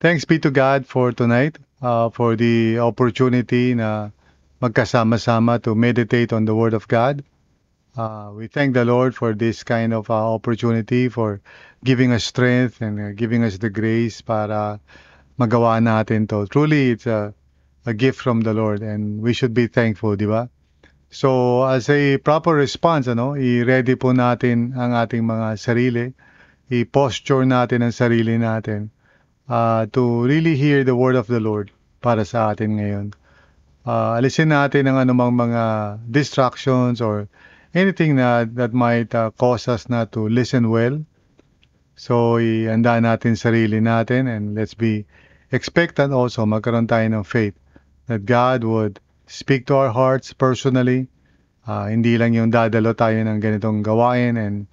Thanks be to God for tonight, uh, for the opportunity na magkasama-sama to meditate on the Word of God. Uh, we thank the Lord for this kind of uh, opportunity, for giving us strength and uh, giving us the grace para magawa natin to. Truly, it's a, a gift from the Lord and we should be thankful, di ba? So, as a proper response, ano, i-ready po natin ang ating mga sarili, i-posture natin ang sarili natin uh, to really hear the word of the Lord para sa atin ngayon. Uh, alisin natin ang anumang mga distractions or anything na that might uh, cause us not to listen well. So, ihanda natin sarili natin and let's be expectant also magkaroon tayo ng faith that God would speak to our hearts personally. Uh, hindi lang yung dadalo tayo ng ganitong gawain and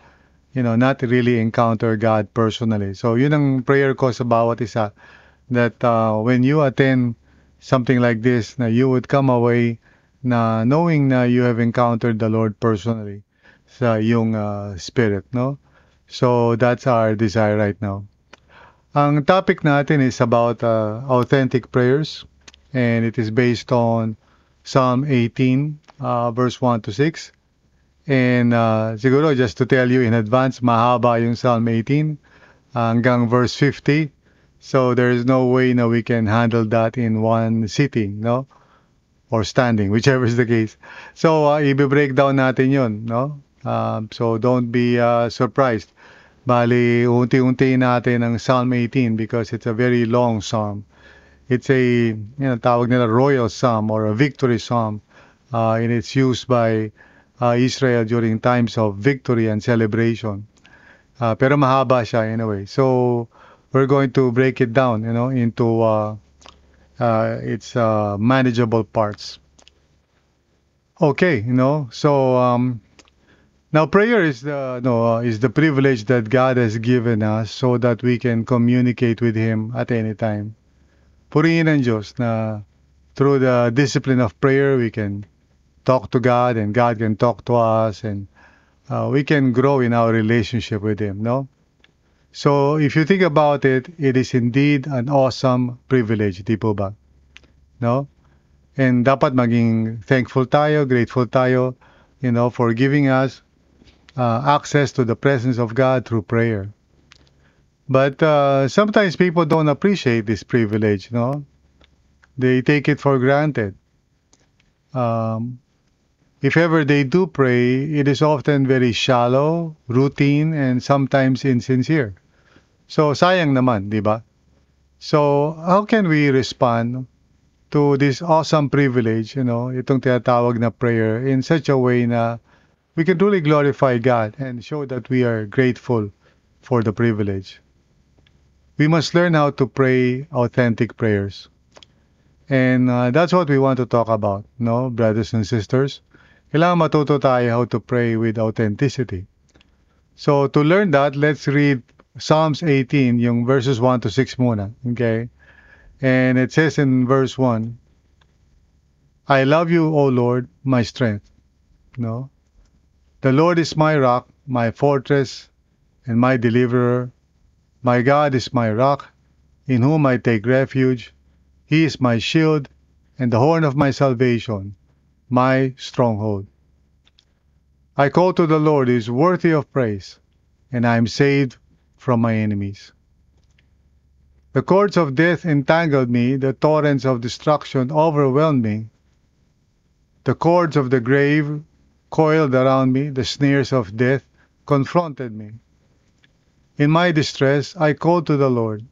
you know, not really encounter God personally. So, yun ang prayer ko sa bawat isa that uh, when you attend something like this, na you would come away na knowing na you have encountered the Lord personally sa yung uh, spirit, no? So, that's our desire right now. Ang topic natin is about uh, authentic prayers and it is based on Psalm 18, uh, verse 1 to 6. And uh, siguro just to tell you in advance, mahaba yung Psalm 18 hanggang verse 50. So there is no way na we can handle that in one sitting, no? Or standing, whichever is the case. So uh, i-break down natin yun, no? Um, so don't be uh, surprised. Bali, unti-unti natin ang Psalm 18 because it's a very long psalm. It's a, you know, tawag nila royal psalm or a victory psalm. Uh, and it's used by uh, Israel during times of victory and celebration. Uh, pero mahaba siya anyway. So we're going to break it down, you know, into uh, uh, its uh, manageable parts. Okay, you know, so um, now prayer is the no uh, is the privilege that God has given us so that we can communicate with Him at any time. Purihin ng Diyos na through the discipline of prayer we can talk to God and God can talk to us and uh, we can grow in our relationship with Him, no? So if you think about it, it is indeed an awesome privilege, di po ba? No? And dapat maging thankful tayo, grateful tayo, you know, for giving us uh, access to the presence of God through prayer. But uh, sometimes people don't appreciate this privilege, no? They take it for granted. Um, if ever they do pray, it is often very shallow, routine, and sometimes insincere. So, sayang naman, di ba? So, how can we respond to this awesome privilege, you know, itong tinatawag na prayer in such a way na we can truly glorify God and show that we are grateful for the privilege. We must learn how to pray authentic prayers. And uh, that's what we want to talk about, no, brothers and sisters. Kailangan matuto tayo how to pray with authenticity. So to learn that, let's read Psalms 18, yung verses 1 to 6 muna. Okay? And it says in verse 1, I love you, O Lord, my strength. No? The Lord is my rock, my fortress, and my deliverer. My God is my rock, in whom I take refuge. He is my shield and the horn of my salvation, my stronghold. I call to the Lord He is worthy of praise, and I am saved from my enemies. The cords of death entangled me, the torrents of destruction overwhelmed me. The cords of the grave coiled around me, the snares of death confronted me. In my distress, I called to the Lord.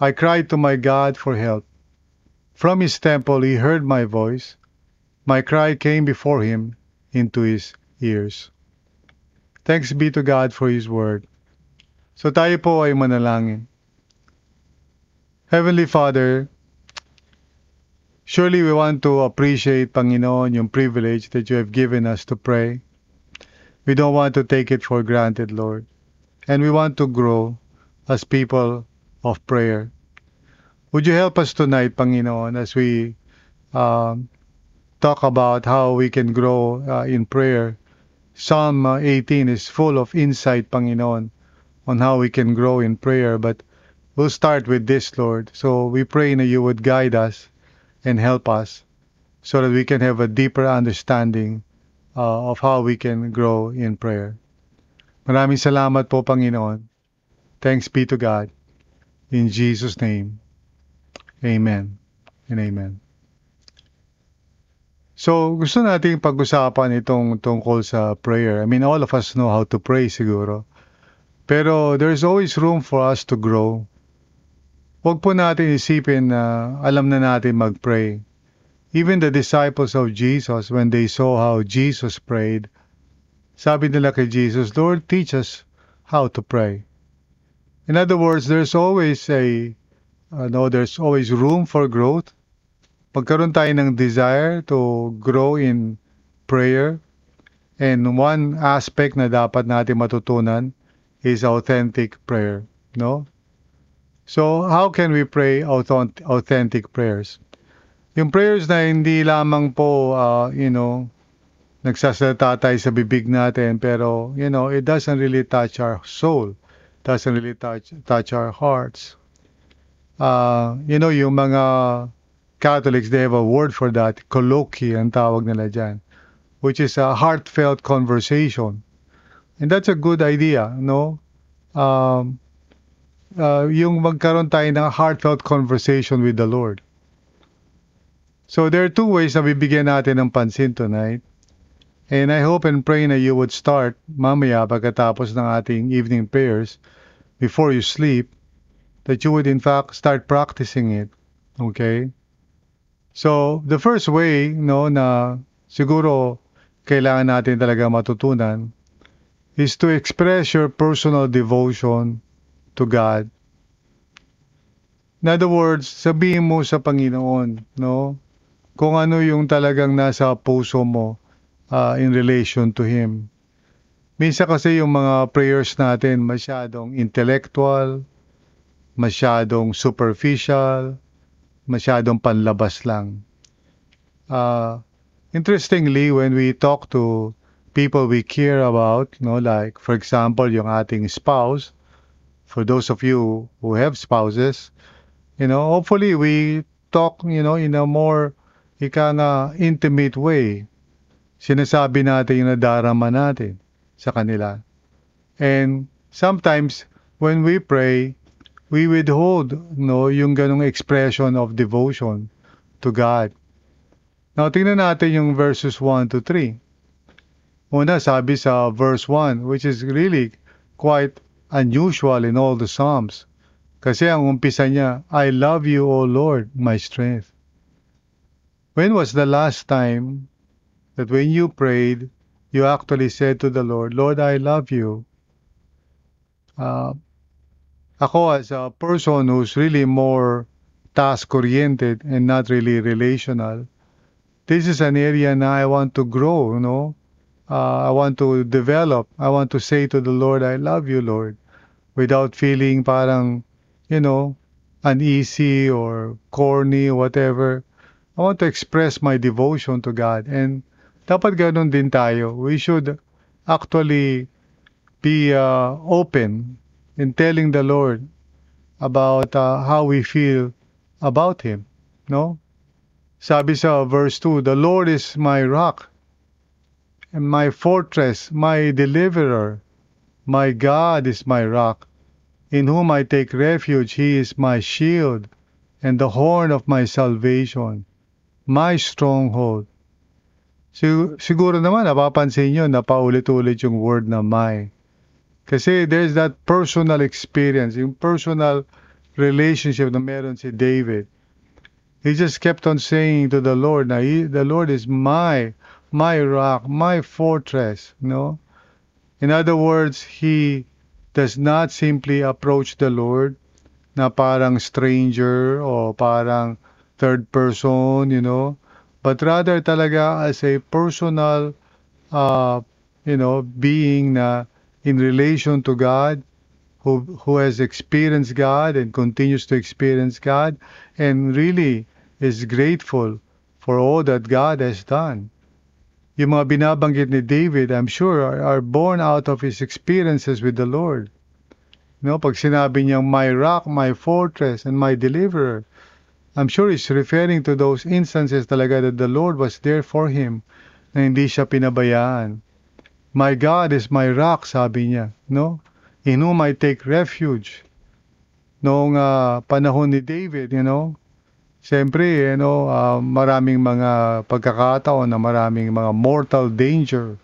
I cried to my God for help. From his temple he heard my voice. My cry came before him into his ears. Thanks be to God for His Word. So tayo po ay manalangin. Heavenly Father, surely we want to appreciate, Panginoon, yung privilege that you have given us to pray. We don't want to take it for granted, Lord. And we want to grow as people of prayer. Would you help us tonight, Panginoon, as we um, talk about how we can grow uh, in prayer? Psalm uh, 18 is full of insight, Panginoon, on how we can grow in prayer. But we'll start with this, Lord. So we pray that you would guide us and help us so that we can have a deeper understanding uh, of how we can grow in prayer. Maraming salamat po, Panginoon. Thanks be to God. In Jesus' name, Amen and Amen. So, gusto nating pag-usapan itong tungkol sa prayer. I mean, all of us know how to pray siguro. Pero there's always room for us to grow. Huwag po natin isipin na alam na natin mag-pray. Even the disciples of Jesus, when they saw how Jesus prayed, sabi nila kay Jesus, Lord, teach us how to pray. In other words, there's always a, uh, no, there's always room for growth. Magkaroon tayo ng desire to grow in prayer. And one aspect na dapat natin matutunan is authentic prayer, no? So, how can we pray authentic, prayers? Yung prayers na hindi lamang po, uh, you know, nagsasalita tayo sa bibig natin, pero, you know, it doesn't really touch our soul. Doesn't really touch, touch our hearts. Uh, you know, yung mga Catholics, they have a word for that, colloquy ang tawag nila dyan, which is a heartfelt conversation. And that's a good idea, no? Um, uh, yung magkaroon tayo ng heartfelt conversation with the Lord. So there are two ways na bibigyan natin ng pansin tonight. And I hope and pray na you would start mamaya pagkatapos ng ating evening prayers before you sleep, that you would in fact start practicing it. Okay? So, the first way, no, na siguro kailangan natin talaga matutunan is to express your personal devotion to God. In other words, sabihin mo sa Panginoon, no, kung ano yung talagang nasa puso mo uh, in relation to Him. Minsan kasi yung mga prayers natin masyadong intellectual, masyadong superficial, masyadong panlabas lang. Uh, interestingly, when we talk to people we care about, you know, like for example, yung ating spouse, for those of you who have spouses, you know, hopefully we talk, you know, in a more ika nga intimate way. Sinasabi natin yung nadarama natin sa kanila. And sometimes when we pray, we withhold no yung ganong expression of devotion to God. Now tingnan natin yung verses 1 to 3. Una sabi sa verse 1 which is really quite unusual in all the Psalms. Kasi ang umpisa niya, I love you, O Lord, my strength. When was the last time that when you prayed, you actually said to the Lord, Lord, I love you? Uh, ako as a person who's really more task-oriented and not really relational, this is an area na I want to grow, you know. Uh, I want to develop. I want to say to the Lord, I love you, Lord, without feeling parang, you know, uneasy or corny or whatever. I want to express my devotion to God. And dapat ganun din tayo. We should actually be uh, open in telling the Lord about uh, how we feel about Him. No? Sabi sa verse 2, The Lord is my rock and my fortress, my deliverer. My God is my rock, in whom I take refuge. He is my shield and the horn of my salvation, my stronghold. Sig- siguro naman napapansin nyo na paulit-ulit yung word na my. Kasi there's that personal experience, yung personal relationship na meron si David. He just kept on saying to the Lord na he, the Lord is my, my rock, my fortress, no? In other words, he does not simply approach the Lord na parang stranger o parang third person, you know, but rather talaga as a personal, uh, you know, being na in relation to God, who who has experienced God and continues to experience God, and really is grateful for all that God has done. Yung mga binabanggit ni David, I'm sure, are, are born out of his experiences with the Lord. No, pag sinabi niyang my rock, my fortress, and my deliverer, I'm sure he's referring to those instances talaga that the Lord was there for him na hindi siya pinabayaan. My God is my rock, sabi niya, no? In whom I take refuge. Noong uh, panahon ni David, you know, Siyempre, you know, uh, maraming mga pagkakataon na maraming mga mortal danger.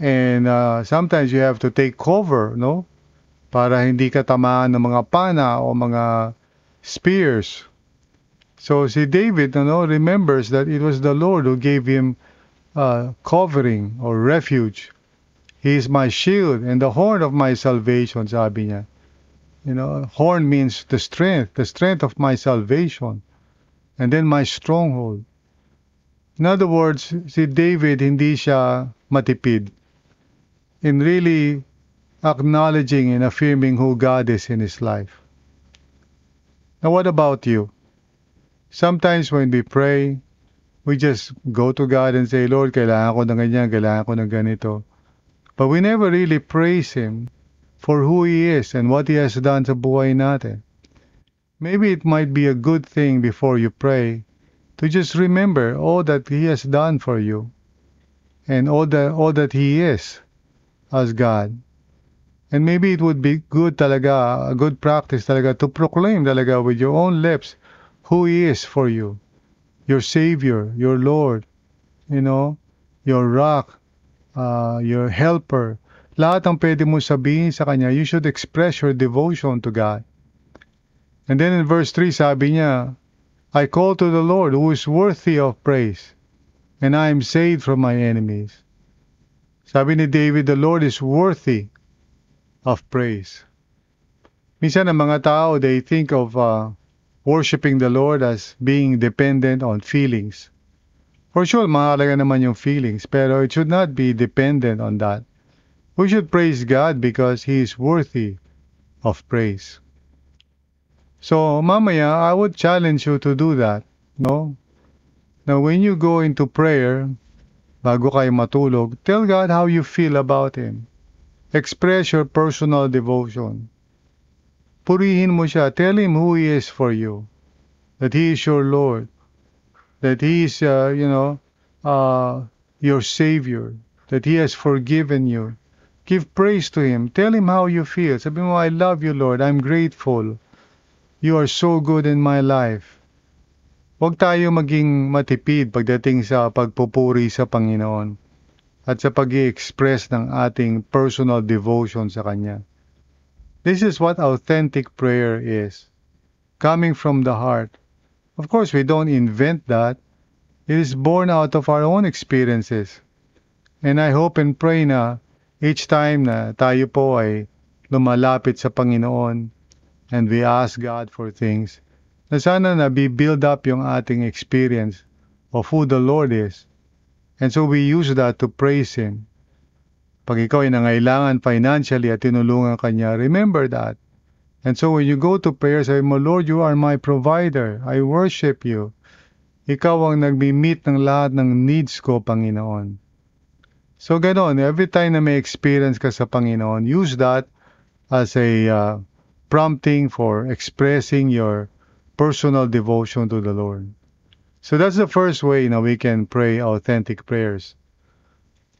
And uh, sometimes you have to take cover, no? Para hindi ka tamaan ng mga pana o mga spears. So si David, you know, remembers that it was the Lord who gave him uh, covering or refuge. He is my shield and the horn of my salvation, sabi niya. You know, horn means the strength, the strength of my salvation and then my stronghold. In other words, si David hindi siya matipid in really acknowledging and affirming who God is in his life. Now what about you? Sometimes when we pray, we just go to God and say, Lord, kailangan ko ng ganyan, kailangan ko ng ganito. But we never really praise Him for who He is and what He has done sa buhay natin. Maybe it might be a good thing before you pray to just remember all that He has done for you and all that, all that He is as God. And maybe it would be good talaga, a good practice talaga to proclaim talaga with your own lips who He is for you. Your Savior, your Lord, you know, your rock, uh, your helper. Lahat ang pwede mo sabihin sa Kanya, you should express your devotion to God. And then in verse 3, sabi niya, I call to the Lord who is worthy of praise, and I am saved from my enemies. Sabi ni David, the Lord is worthy of praise. Minsan ang mga tao, they think of uh, worshiping the Lord as being dependent on feelings. For sure, mahalaga naman yung feelings, pero it should not be dependent on that. We should praise God because He is worthy of praise. So, mamaya, I would challenge you to do that, no? Now, when you go into prayer, bago kayo matulog, tell God how you feel about Him. Express your personal devotion. Purihin mo siya. Tell Him who He is for you. That He is your Lord. That He is, uh, you know, uh, your Savior. That He has forgiven you. Give praise to Him. Tell Him how you feel. Sabi mo, I love you, Lord. I'm grateful. You are so good in my life. Huwag tayo maging matipid pagdating sa pagpupuri sa Panginoon at sa pag express ng ating personal devotion sa Kanya. This is what authentic prayer is. Coming from the heart. Of course, we don't invent that. It is born out of our own experiences. And I hope and pray na each time na tayo po ay lumalapit sa Panginoon, and we ask God for things, na sana na be-build up yung ating experience of who the Lord is. And so we use that to praise Him. Pag ikaw ay nangailangan financially at tinulungan ka niya, remember that. And so when you go to prayer, say mo, Lord, you are my provider. I worship you. Ikaw ang nagmi-meet ng lahat ng needs ko, Panginoon. So ganon, every time na may experience ka sa Panginoon, use that as a uh, prompting for expressing your personal devotion to the Lord. So that's the first way you we can pray authentic prayers.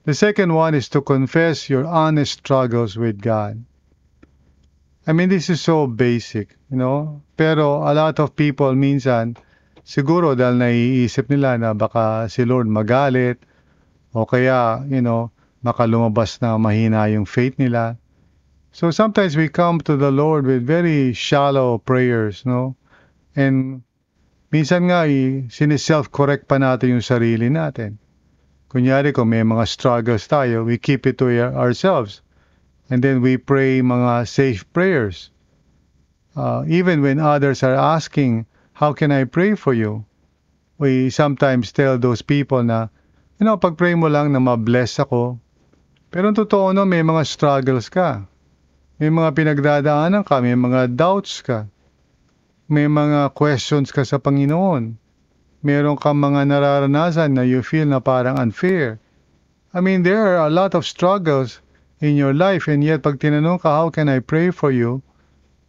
The second one is to confess your honest struggles with God. I mean, this is so basic, you know, pero a lot of people minsan, siguro dahil naiisip nila na baka si Lord magalit, o kaya, you know, baka lumabas na mahina yung faith nila. So sometimes we come to the Lord with very shallow prayers, no? And minsan nga, siniself-correct pa natin yung sarili natin. Kunyari, kung may mga struggles tayo, we keep it to ourselves. And then we pray mga safe prayers. Uh, even when others are asking, how can I pray for you? We sometimes tell those people na, you know, pag-pray mo lang na ma-bless ako. Pero totoo no, may mga struggles ka. May mga pinagdadaanan ka, may mga doubts ka. May mga questions ka sa Panginoon. Meron kang mga nararanasan na you feel na parang unfair. I mean, there are a lot of struggles in your life and yet pag tinanong ka, how can I pray for you?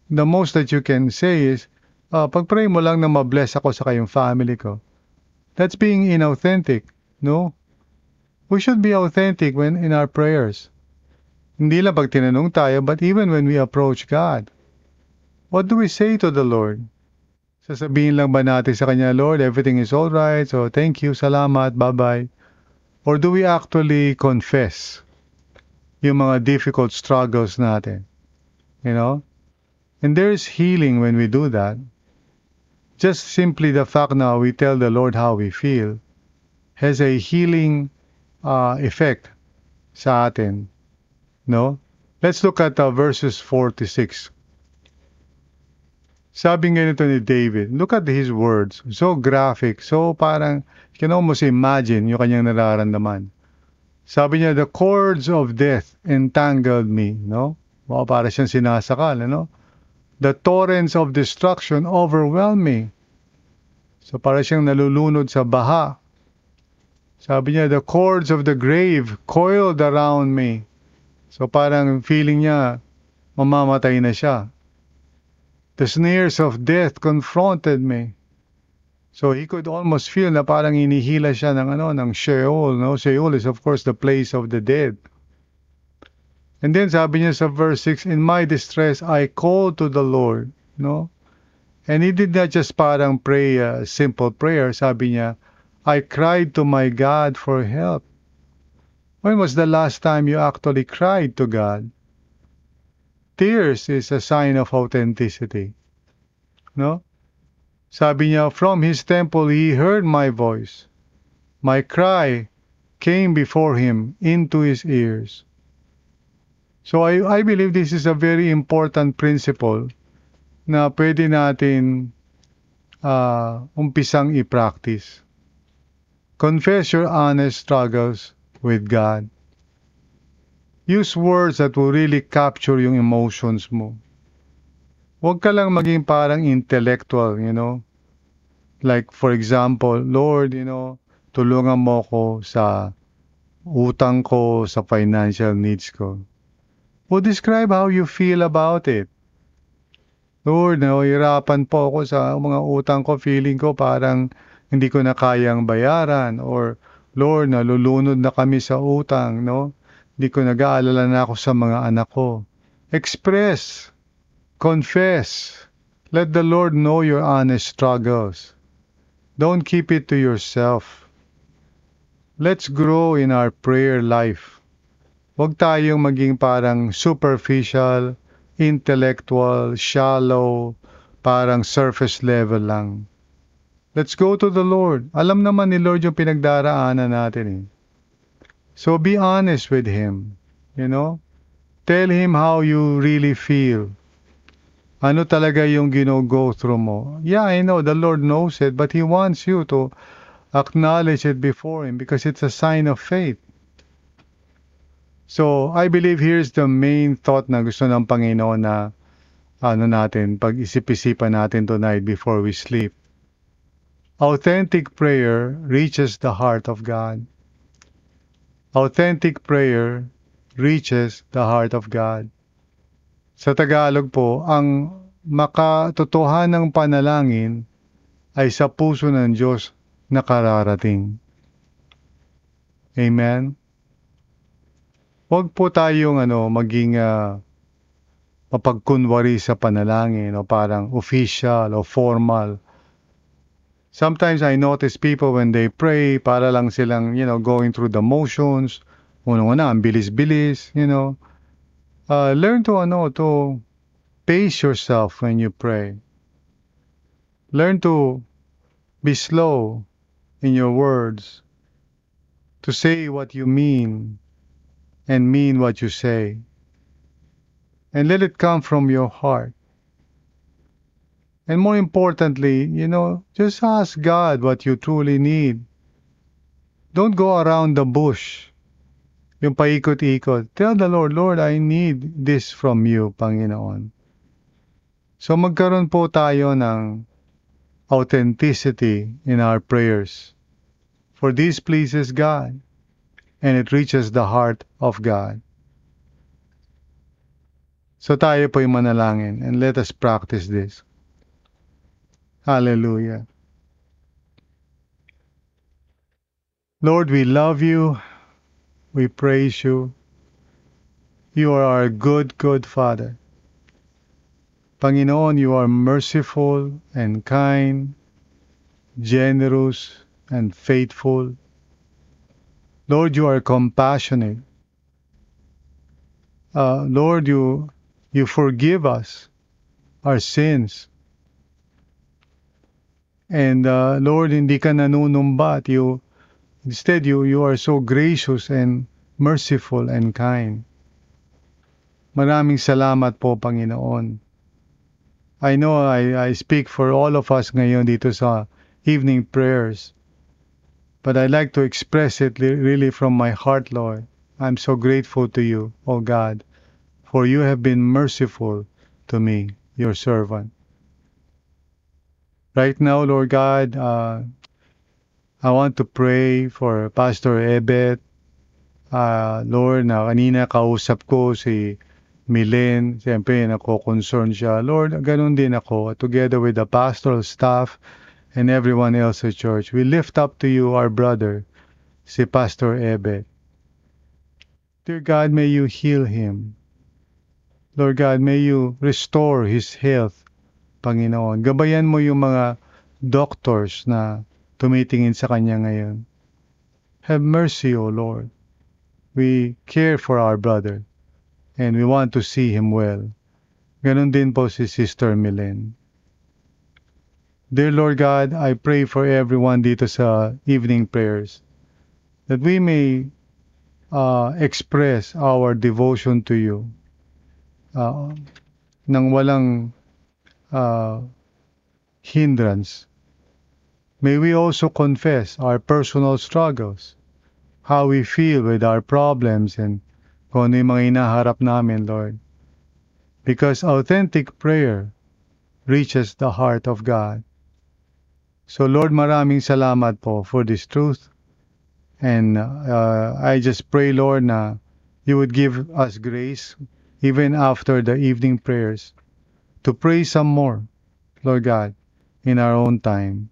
The most that you can say is, uh, pag-pray mo lang na ma-bless ako sa kayong family ko. That's being inauthentic, no? We should be authentic when in our prayers. Hindi lang pag tinanong tayo, but even when we approach God. What do we say to the Lord? Sasabihin lang ba natin sa Kanya, Lord, everything is all right, so thank you, salamat, bye-bye. Or do we actually confess yung mga difficult struggles natin? You know? And there's healing when we do that. Just simply the fact now we tell the Lord how we feel has a healing uh, effect sa atin. No? Let's look at uh, verses 4 to 6. Sabi nga nito ni David, look at his words. So graphic. So parang, you can almost imagine yung kanyang nararamdaman. Sabi niya, the cords of death entangled me. No? Wow, para siyang sinasakal. Ano? The torrents of destruction overwhelmed me. So para siyang nalulunod sa baha. Sabi niya, the cords of the grave coiled around me. So parang feeling niya, mamamatay na siya. The snares of death confronted me. So he could almost feel na parang inihila siya ng ano ng Sheol, no? Sheol is of course the place of the dead. And then sabi niya sa verse 6, in my distress I called to the Lord, no? And he did not just parang pray a simple prayer, sabi niya, I cried to my God for help. When was the last time you actually cried to God? Tears is a sign of authenticity. No? Sabi niya, from his temple he heard my voice. My cry came before him into his ears. So I, I believe this is a very important principle na pwede natin uh, umpisang i-practice. Confess your honest struggles with God. Use words that will really capture yung emotions mo. Huwag ka lang maging parang intellectual, you know. Like, for example, Lord, you know, tulungan mo ko sa utang ko, sa financial needs ko. Well, describe how you feel about it. Lord, nahihirapan po ako sa mga utang ko. Feeling ko parang hindi ko na kayang bayaran. Or, Lord, nalulunod na kami sa utang, no? Hindi ko nag-aalala na ako sa mga anak ko. Express. Confess. Let the Lord know your honest struggles. Don't keep it to yourself. Let's grow in our prayer life. Huwag tayong maging parang superficial, intellectual, shallow, parang surface level lang. Let's go to the Lord. Alam naman ni Lord yung pinagdaraanan natin eh. So be honest with Him. You know? Tell Him how you really feel. Ano talaga yung gino-go through mo. Yeah, I know, the Lord knows it, but He wants you to acknowledge it before Him because it's a sign of faith. So, I believe here's the main thought na gusto ng Panginoon na ano natin, pag-isip-isipan natin tonight before we sleep. Authentic prayer reaches the heart of God. Authentic prayer reaches the heart of God. Sa Tagalog po, ang makatotohanang panalangin ay sa puso ng Diyos nakararating. Amen? Huwag po tayong ano, maging uh, mapagkunwari sa panalangin o parang official o formal. Sometimes I notice people when they pray, para lang silang, you know, going through the motions. Unang-una, ang bilis-bilis, you know. Uh, learn to, know to pace yourself when you pray. Learn to be slow in your words, to say what you mean, and mean what you say. And let it come from your heart. And more importantly, you know, just ask God what you truly need. Don't go around the bush. Yung paikot-ikot. Tell the Lord, Lord, I need this from you, Panginoon. So magkaroon po tayo ng authenticity in our prayers. For this pleases God, and it reaches the heart of God. So tayo po yung manalangin, and let us practice this. Hallelujah. Lord, we love you. We praise you. You are our good, good Father. Panginoon, you are merciful and kind, generous and faithful. Lord, you are compassionate. Uh, Lord, you you forgive us our sins. And uh, Lord, hindi ka nanunumba at you Instead, you, you are so gracious and merciful and kind. Maraming salamat po, Panginoon. I know I, I speak for all of us ngayon dito sa evening prayers. But I like to express it really from my heart, Lord. I'm so grateful to you, O God, for you have been merciful to me, your servant. Right now, Lord God, uh, I want to pray for Pastor Ebet. Uh, Lord, na kanina kausap ko si Milen, siyempre nako-concern siya. Lord, ganun din ako, together with the pastoral staff and everyone else at church. We lift up to you our brother, si Pastor Ebet. Dear God, may you heal him. Lord God, may you restore his health, Panginoon. Gabayan mo yung mga doctors na tumitingin sa Kanya ngayon. Have mercy, O Lord. We care for our brother and we want to see him well. Ganon din po si Sister Milen. Dear Lord God, I pray for everyone dito sa evening prayers that we may uh, express our devotion to you uh, nang walang uh, hindrance May we also confess our personal struggles, how we feel with our problems and kung ano yung mga namin, Lord. Because authentic prayer reaches the heart of God. So Lord, maraming salamat po for this truth. And uh, I just pray, Lord, na you would give us grace even after the evening prayers to pray some more, Lord God, in our own time.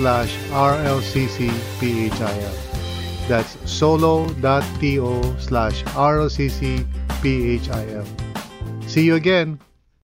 slash rlccphil. That's solo.to slash rlccphil. See you again.